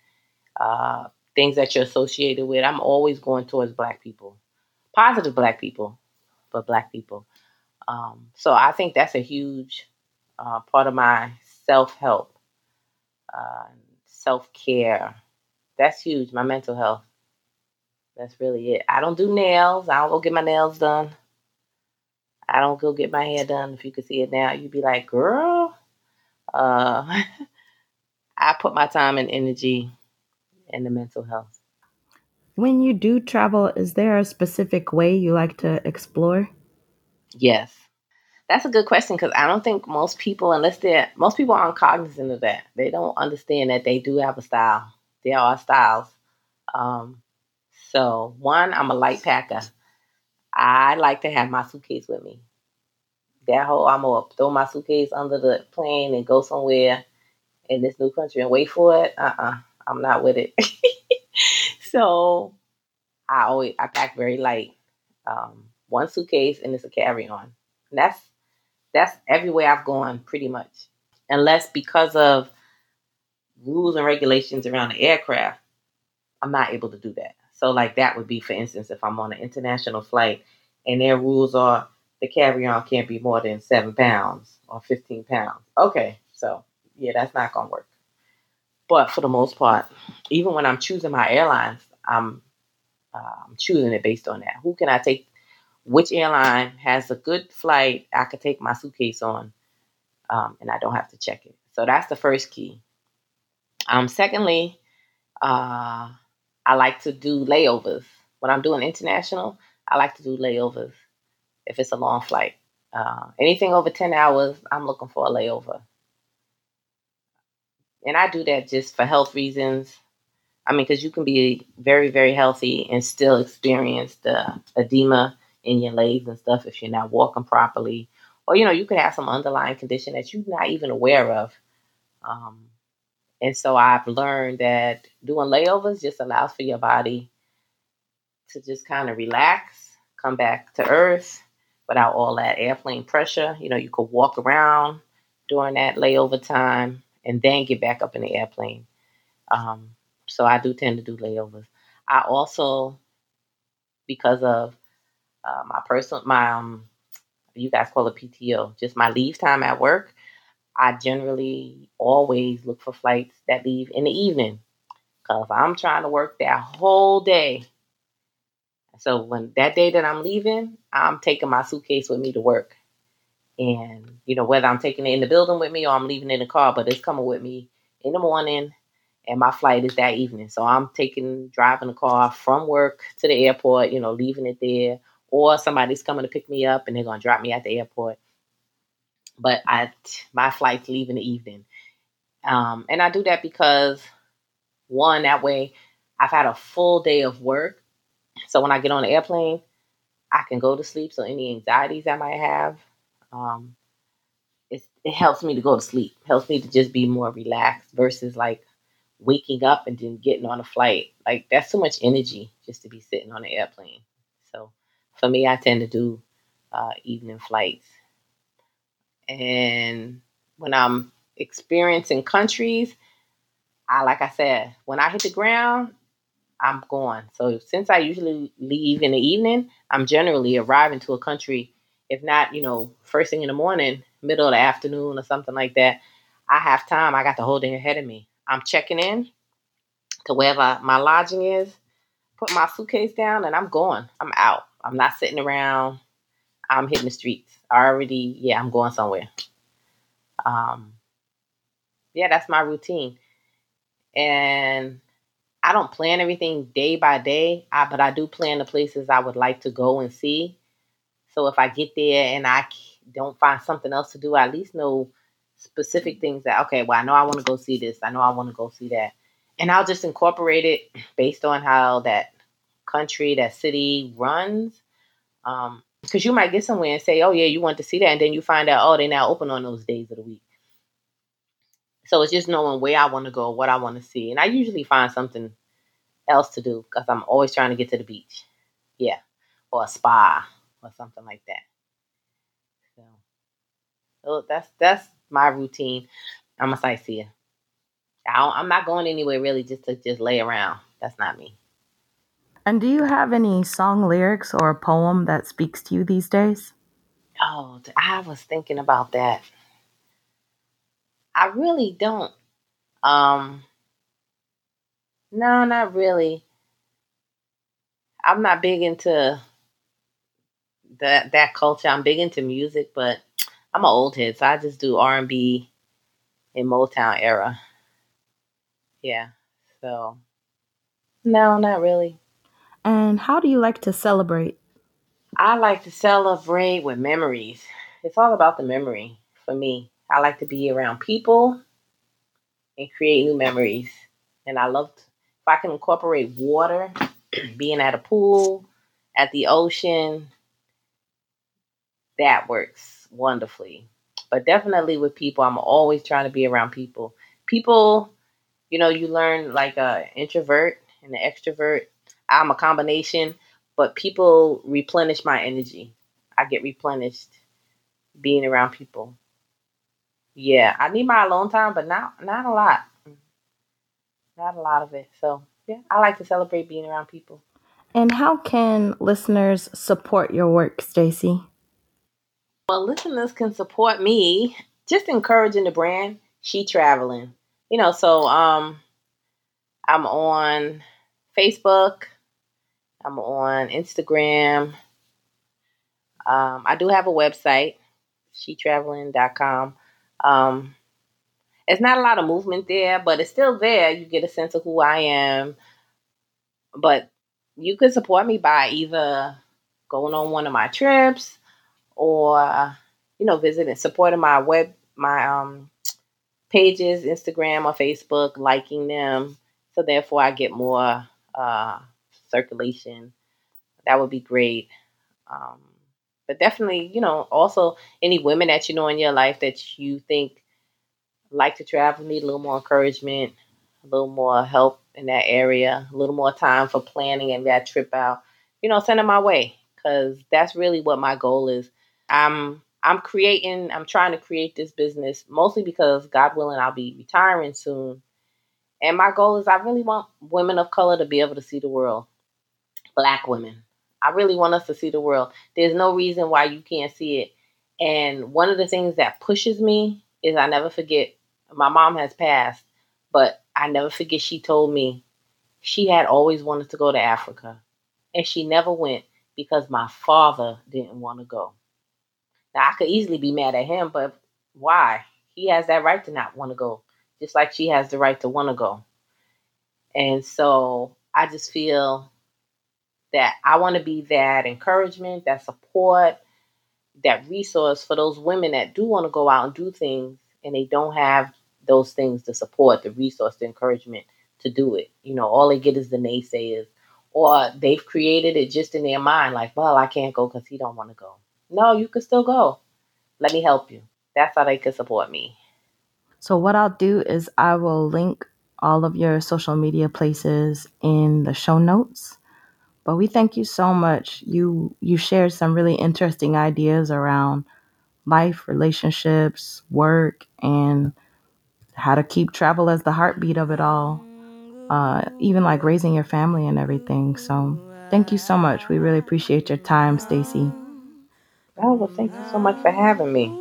uh, things that you're associated with. I'm always going towards black people, positive black people, but black people. Um, so I think that's a huge uh, part of my self help, uh, self care. That's huge. My mental health. That's really it. I don't do nails. I don't go get my nails done. I don't go get my hair done. If you could see it now, you'd be like, girl. Uh, <laughs> I put my time and energy in the mental health. When you do travel, is there a specific way you like to explore? Yes. That's a good question because I don't think most people, unless they're, most people aren't cognizant of that. They don't understand that they do have a style. There are styles. Um, so, one, I'm a light packer. I like to have my suitcase with me. That whole, I'm to throw my suitcase under the plane and go somewhere in this new country and wait for it. Uh uh-uh, uh, i am not with it. <laughs> so, I always, I pack very light. Um, one suitcase and it's a carry on. That's that's everywhere I've gone pretty much. Unless because of rules and regulations around the aircraft, I'm not able to do that. So like that would be for instance if I'm on an international flight and their rules are the carry-on can't be more than seven pounds or 15 pounds. Okay, so yeah, that's not gonna work. But for the most part, even when I'm choosing my airlines, I'm I'm choosing it based on that. Who can I take which airline has a good flight I could take my suitcase on um, and I don't have to check it. So that's the first key. Um, secondly, uh, I like to do layovers. When I'm doing international, I like to do layovers if it's a long flight. Uh, anything over 10 hours, I'm looking for a layover. And I do that just for health reasons. I mean, because you can be very, very healthy and still experience the edema in your legs and stuff if you're not walking properly. Or, you know, you could have some underlying condition that you're not even aware of. Um, and so I've learned that doing layovers just allows for your body to just kind of relax, come back to earth without all that airplane pressure. You know, you could walk around during that layover time and then get back up in the airplane. Um, so I do tend to do layovers. I also, because of uh, my personal, my um, you guys call it PTO, just my leave time at work. I generally always look for flights that leave in the evening because I'm trying to work that whole day. So when that day that I'm leaving, I'm taking my suitcase with me to work. And, you know, whether I'm taking it in the building with me or I'm leaving in the car, but it's coming with me in the morning and my flight is that evening. So I'm taking driving the car from work to the airport, you know, leaving it there or somebody's coming to pick me up and they're to drop me at the airport. But I, my flight's leaving the evening. Um, and I do that because, one, that way I've had a full day of work. So when I get on the airplane, I can go to sleep. So any anxieties I might have, um, it, it helps me to go to sleep. Helps me to just be more relaxed versus like waking up and then getting on a flight. Like that's so much energy just to be sitting on an airplane. So for me, I tend to do uh, evening flights. And when I'm experiencing countries, I like I said, when I hit the ground, I'm going. So since I usually leave in the evening, I'm generally arriving to a country, if not, you know, first thing in the morning, middle of the afternoon or something like that. I have time. I got the whole day ahead of me. I'm checking in to wherever my lodging is, put my suitcase down, and I'm going. I'm out. I'm not sitting around. I'm hitting the streets. I already, yeah, I'm going somewhere. Um, yeah, that's my routine. And I don't plan everything day by day, I, but I do plan the places I would like to go and see. So if I get there and I don't find something else to do, I at least know specific things that, okay, well, I know I want to go see this. I know I want to go see that. And I'll just incorporate it based on how that country, that city runs. Um, because you might get somewhere and say, "Oh yeah, you want to see that," and then you find out, "Oh, they're now open on those days of the week." So it's just knowing where I want to go, what I want to see, and I usually find something else to do because I'm always trying to get to the beach, yeah, or a spa or something like that. So, so that's that's my routine. I'm a sightseer. I am not going anywhere really just to just lay around. That's not me. And do you have any song lyrics or a poem that speaks to you these days? Oh, I was thinking about that. I really don't. Um, no, not really. I'm not big into that that culture. I'm big into music, but I'm an old head, so I just do R and B in Motown era. Yeah. So no, not really. And how do you like to celebrate? I like to celebrate with memories. It's all about the memory for me. I like to be around people and create new memories. And I love to, if I can incorporate water, <clears throat> being at a pool, at the ocean, that works wonderfully. But definitely with people, I'm always trying to be around people. People, you know, you learn like a introvert and an extrovert. I'm a combination, but people replenish my energy. I get replenished being around people. Yeah, I need my alone time, but not not a lot. Not a lot of it. So yeah, I like to celebrate being around people. And how can listeners support your work, Stacy? Well, listeners can support me just encouraging the brand. She traveling, you know. So um, I'm on Facebook. I'm on Instagram. Um, I do have a website, shetraveling.com. Um, it's not a lot of movement there, but it's still there. You get a sense of who I am. But you could support me by either going on one of my trips or you know visiting supporting my web my um pages instagram or facebook liking them. So therefore i get more uh circulation. That would be great. Um but definitely you know also any women that you know in your life that you think like to travel need a little more encouragement a little more help in that area a little more time for planning and that trip out you know send them my way. Because that's really what my goal is I'm I'm creating, I'm trying to create this business mostly because God willing, I'll be retiring soon. And my goal is I really want women of color to be able to see the world. Black women. I really want us to see the world. There's no reason why you can't see it. And one of the things that pushes me is I never forget my mom has passed, but I never forget she told me she had always wanted to go to Africa. And she never went because my father didn't want to go. Now, I could easily be mad at him, but why? He has that right to not want to go, just like she has the right to want to go. And so I just feel that I want to be that encouragement, that support, that resource for those women that do want to go out and do things and they don't have those things to support, the resource, the encouragement to do it. You know, all they get is the naysayers, or they've created it just in their mind, like, well, I can't go because he don't want to go. No, you can still go. Let me help you. That's how they can support me. So, what I'll do is I will link all of your social media places in the show notes. But we thank you so much. You you shared some really interesting ideas around life, relationships, work, and how to keep travel as the heartbeat of it all. Uh, even like raising your family and everything. So, thank you so much. We really appreciate your time, Stacy. Oh, well, thank you so much for having me.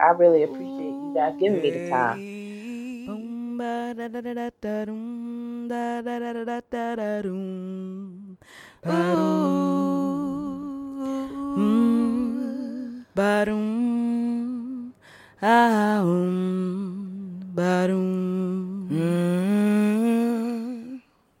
I really appreciate you guys giving me the time. Barum, ah, um, barum.